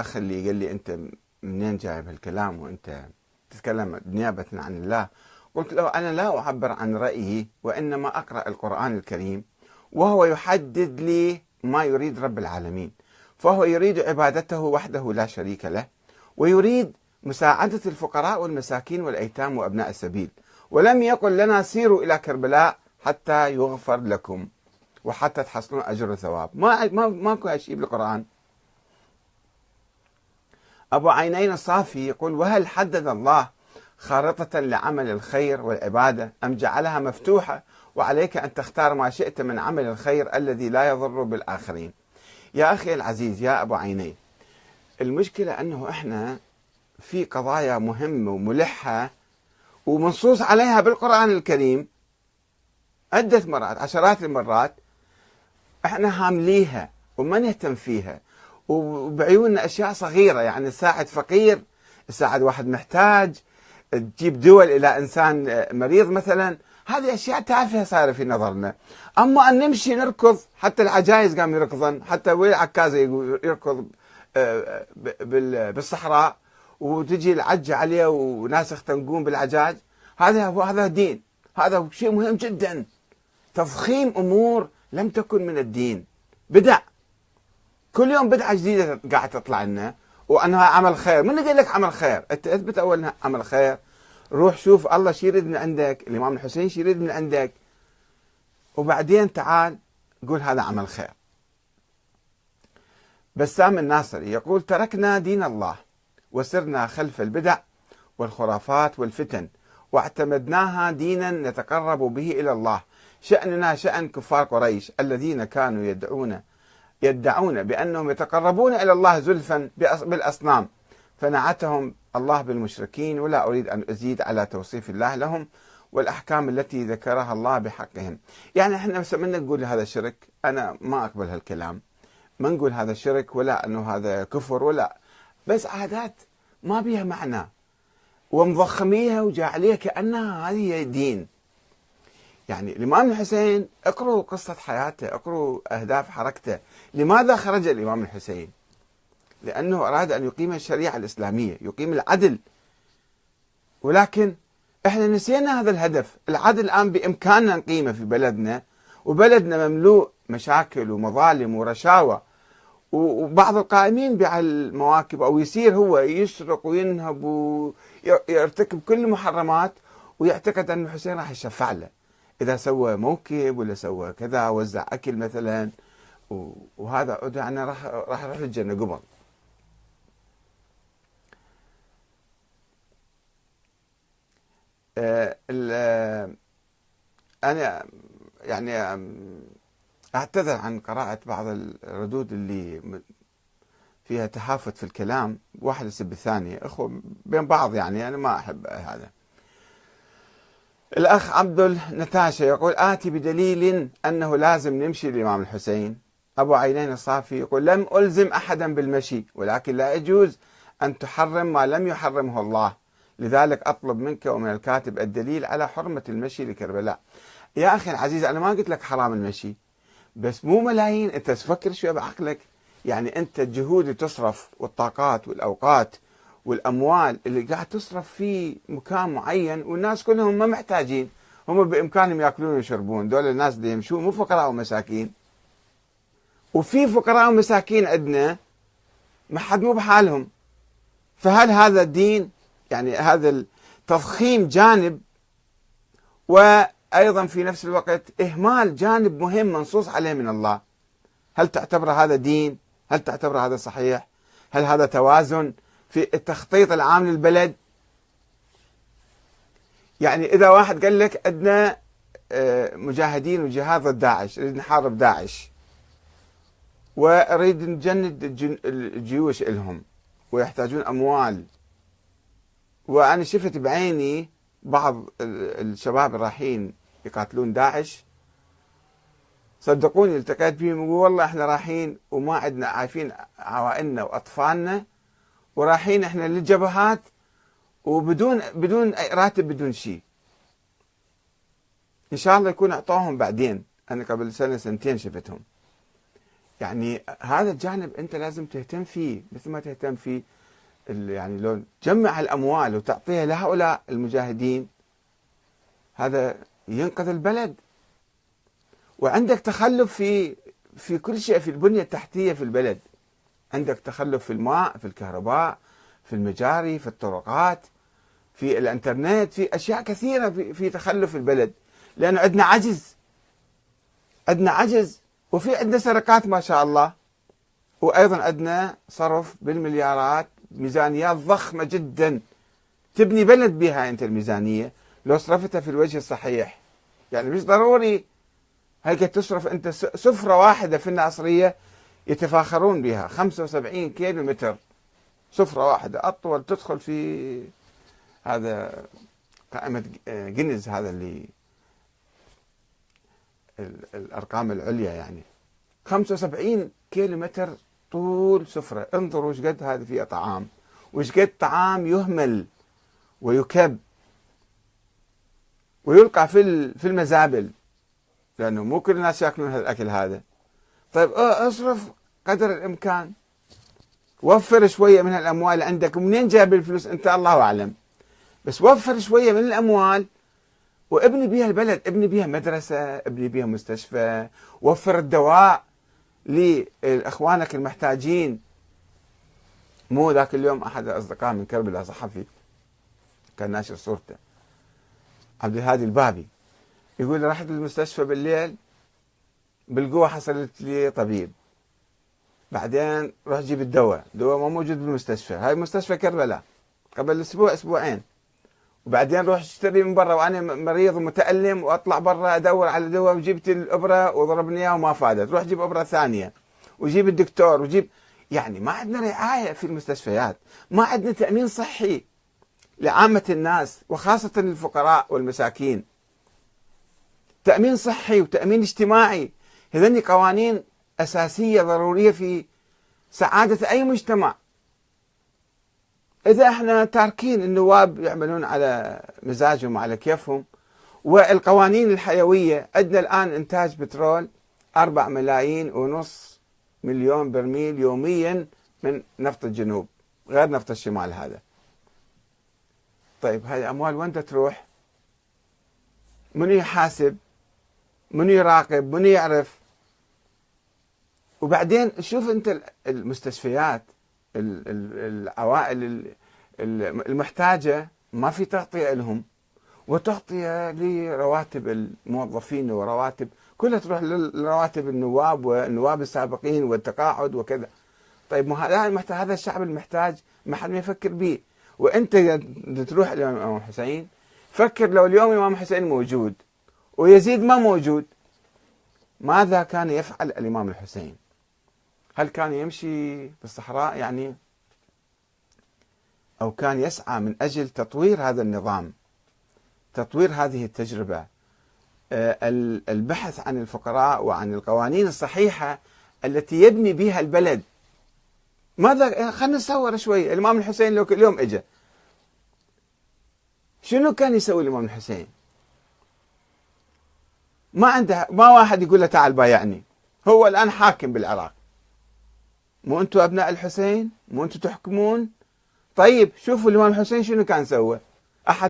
الأخ اللي قال لي أنت منين جايب هالكلام وأنت تتكلم نيابة عن الله؟ قلت له أنا لا أعبر عن رأيي وإنما أقرأ القرآن الكريم وهو يحدد لي ما يريد رب العالمين فهو يريد عبادته وحده لا شريك له ويريد مساعدة الفقراء والمساكين والأيتام وأبناء السبيل ولم يقل لنا سيروا إلى كربلاء حتى يغفر لكم وحتى تحصلون أجر وثواب ما ما ماكو شيء بالقرآن. أبو عينين الصافي يقول وهل حدد الله خارطة لعمل الخير والعبادة أم جعلها مفتوحة؟ وعليك أن تختار ما شئت من عمل الخير الذي لا يضر بالآخرين. يا أخي العزيز يا أبو عينين المشكلة أنه إحنا في قضايا مهمة وملحة ومنصوص عليها بالقرآن الكريم. عدة مرات عشرات المرات إحنا هامليها وما نهتم فيها. وبعيوننا أشياء صغيرة يعني تساعد فقير تساعد واحد محتاج تجيب دول إلى إنسان مريض مثلا. هذه أشياء تافهة صايرة في نظرنا. أما أن نمشي نركض حتى العجايز قام يركضن حتى وين عكازة يركض آه، بالصحراء وتجي العجه عليه وناس يختنقون بالعجاج. هذا هو هذا دين. هذا شيء مهم جدا. تضخيم أمور لم تكن من الدين. بدع كل يوم بدعة جديدة قاعدة تطلع لنا وأنها عمل خير. من قال لك عمل خير؟ أنت أثبت اول انها عمل خير. روح شوف الله شو يريد من عندك الإمام الحسين شو يريد من عندك. وبعدين تعال قول هذا عمل خير. بسام الناصري يقول تركنا دين الله وسرنا خلف البدع والخرافات والفتن واعتمدناها دينا نتقرب به إلى الله. شأننا شأن كفار قريش الذين كانوا يدعون يدعون بأنهم يتقربون إلى الله زلفا بالأصنام. فنعتهم الله بالمشركين ولا أريد أن أزيد على توصيف الله لهم والأحكام التي ذكرها الله بحقهم. يعني إحنا من نقول هذا شرك. أنا ما أقبل هالكلام. ما نقول هذا شرك ولا أنه هذا كفر ولا. بس عادات ما بيها معنى. ومضخميها وجاعليها كأنها هذه دين. يعني الإمام الحسين اقروا قصة حياته اقروا أهداف حركته. لماذا خرج الإمام الحسين؟ لأنه أراد أن يقيم الشريعة الإسلامية يقيم العدل. ولكن إحنا نسينا هذا الهدف. العدل الآن بإمكاننا نقيمه في بلدنا وبلدنا مملوء مشاكل ومظالم ورشاوى. وبعض القائمين بهالمواكب أو يصير هو يسرق وينهب ويرتكب كل المحرمات ويعتقد أن الحسين راح يشفع له. إذا سوى موكب ولا سوى كذا وزع أكل مثلا. وهذا يعني راح راح يروح للجنه قبل. آه، أنا يعني أعتذر عن قراءة بعض الردود اللي فيها تهافت في الكلام. واحد يسب الثاني. اخو بين بعض يعني أنا ما أحب هذا. الأخ عبد نتاشا يقول آتي بدليل أنه لازم نمشي للإمام الحسين. أبو عينين الصافي يقول لم ألزم أحدا بالمشي ولكن لا يجوز أن تحرم ما لم يحرمه الله. لذلك أطلب منك ومن الكاتب الدليل على حرمة المشي لكربلاء. يا أخي العزيز أنا ما قلت لك حرام المشي بس مو ملايين. أنت تفكر شوية بعقلك. يعني أنت الجهود تصرف والطاقات والأوقات والأموال اللي قاعد تصرف في مكان معين والناس كلهم ما محتاجين. هم بإمكانهم يأكلون ويشربون. دول الناس اللي يمشون مو فقراء ومساكين. وفي فقراء ومساكين عندنا ما حد مو بحالهم. فهل هذا الدين يعني هذا التضخيم جانب وأيضا في نفس الوقت إهمال جانب مهم منصوص عليه من الله؟ هل تعتبر هذا دين؟ هل تعتبر هذا صحيح؟ هل هذا توازن؟ في التخطيط العام للبلد. يعني إذا واحد قال لك عندنا آه، مجاهدين وجهاد ضد داعش نريد نحارب داعش ونريد نجند الجيوش لهم ويحتاجون أموال. وأنا شفت بعيني بعض الشباب رايحين يقاتلون داعش. صدقوني التقيت بهم والله إحنا رايحين وما عندنا عارفين عوائلنا وأطفالنا. ورايحين إحنا للجبهات وبدون بدون راتب بدون شيء. إن شاء الله يكون أعطوهم بعدين. أنا قبل سنة سنتين شفتهم. يعني هذا الجانب أنت لازم تهتم فيه. مثل ما تهتم فيه يعني لو تجمع الأموال وتعطيها لهؤلاء المجاهدين هذا ينقذ البلد. وعندك تخلف في في كل شيء في البنية التحتية في البلد. عندك تخلف في الماء في الكهرباء في المجاري في الطرقات في الإنترنت في أشياء كثيرة في, تخلف البلد. لأنه عندنا عجز. عندنا عجز. وفي عندنا سرقات ما شاء الله. وأيضا عندنا صرف بالمليارات ميزانيات ضخمة جدا. تبني بلد بها أنت الميزانية لو صرفتها في الوجه الصحيح. يعني مش ضروري هيك تصرف أنت سفرة واحدة في الناصرية يتفاخرون بها. 75 كيلو متر سفرة واحدة. أطول تدخل في هذا قائمة جينيز هذا اللي الأرقام العليا يعني. 75 كيلو متر طول سفرة. انظروا إيش قد هذا فيها طعام. وايش قد طعام يهمل ويكب. ويلقى في في المزابل. لأنه مو كل الناس يأكلون هذا الأكل هذا. طيب اصرف قدر الإمكان. وفر شوية من الأموال اللي عندك. منين جايب الفلوس؟ أنت الله أعلم. بس وفر شوية من الأموال. وابني بها البلد ابني بها مدرسة ابني بها مستشفى. وفر الدواء لإخوانك المحتاجين. مو ذاك اليوم أحد الأصدقاء من كربلاء صحفي كان ناشر صورته. عبد الهادي البابي. يقول رحت للمستشفى بالليل. بالقوة حصلت لي طبيب. بعدين روح جيب الدواء. الدواء ما موجود بالمستشفى. هاي مستشفى كربلاء. قبل أسبوع أسبوعين. وبعدين روح اشتري من برا وأنا مريض ومتألم وأطلع برا أدور على دواء وجبت الأبرة وضربني إياها وما فادت. روح جيب أبرة ثانية. وجيب الدكتور وجيب يعني ما عندنا رعاية في المستشفيات. ما عندنا تأمين صحي لعامة الناس وخاصة الفقراء والمساكين. تأمين صحي وتأمين اجتماعي. هذني قوانين أساسية ضرورية في سعادة أي مجتمع إذا إحنا تاركين النواب يعملون على مزاجهم وعلى كيفهم والقوانين الحيوية عندنا الآن إنتاج بترول 4 ملايين ونص مليون برميل يوميا من نفط الجنوب غير نفط الشمال هذا طيب هاي الاموال وين تروح؟ من يحاسب؟ من يراقب؟ من يعرف؟ وبعدين شوف انت المستشفيات العوائل المحتاجة ما في تغطية لهم وتغطية لرواتب الموظفين ورواتب كلها تروح لرواتب النواب والنواب السابقين والتقاعد وكذا طيب ما هذا هذا الشعب المحتاج ما حد ما يفكر به وانت تروح للامام الحسين فكر لو اليوم الامام الحسين موجود ويزيد ما موجود ماذا كان يفعل الإمام الحسين؟ هل كان يمشي في الصحراء؟ يعني أو كان يسعى من أجل تطوير هذا النظام تطوير هذه التجربة. آه، البحث عن الفقراء وعن القوانين الصحيحة التي يبني بها البلد. ماذا؟ خلينا نتصور شوي. الإمام الحسين لو اليوم اجى شنو كان يسوي الإمام الحسين؟ ما عنده ما واحد يقول له تعال بايعني. هو الآن حاكم بالعراق. مو أنتم أبناء الحسين؟ مو أنتم تحكمون؟ طيب شوفوا الإمام الحسين شنو كان سوى.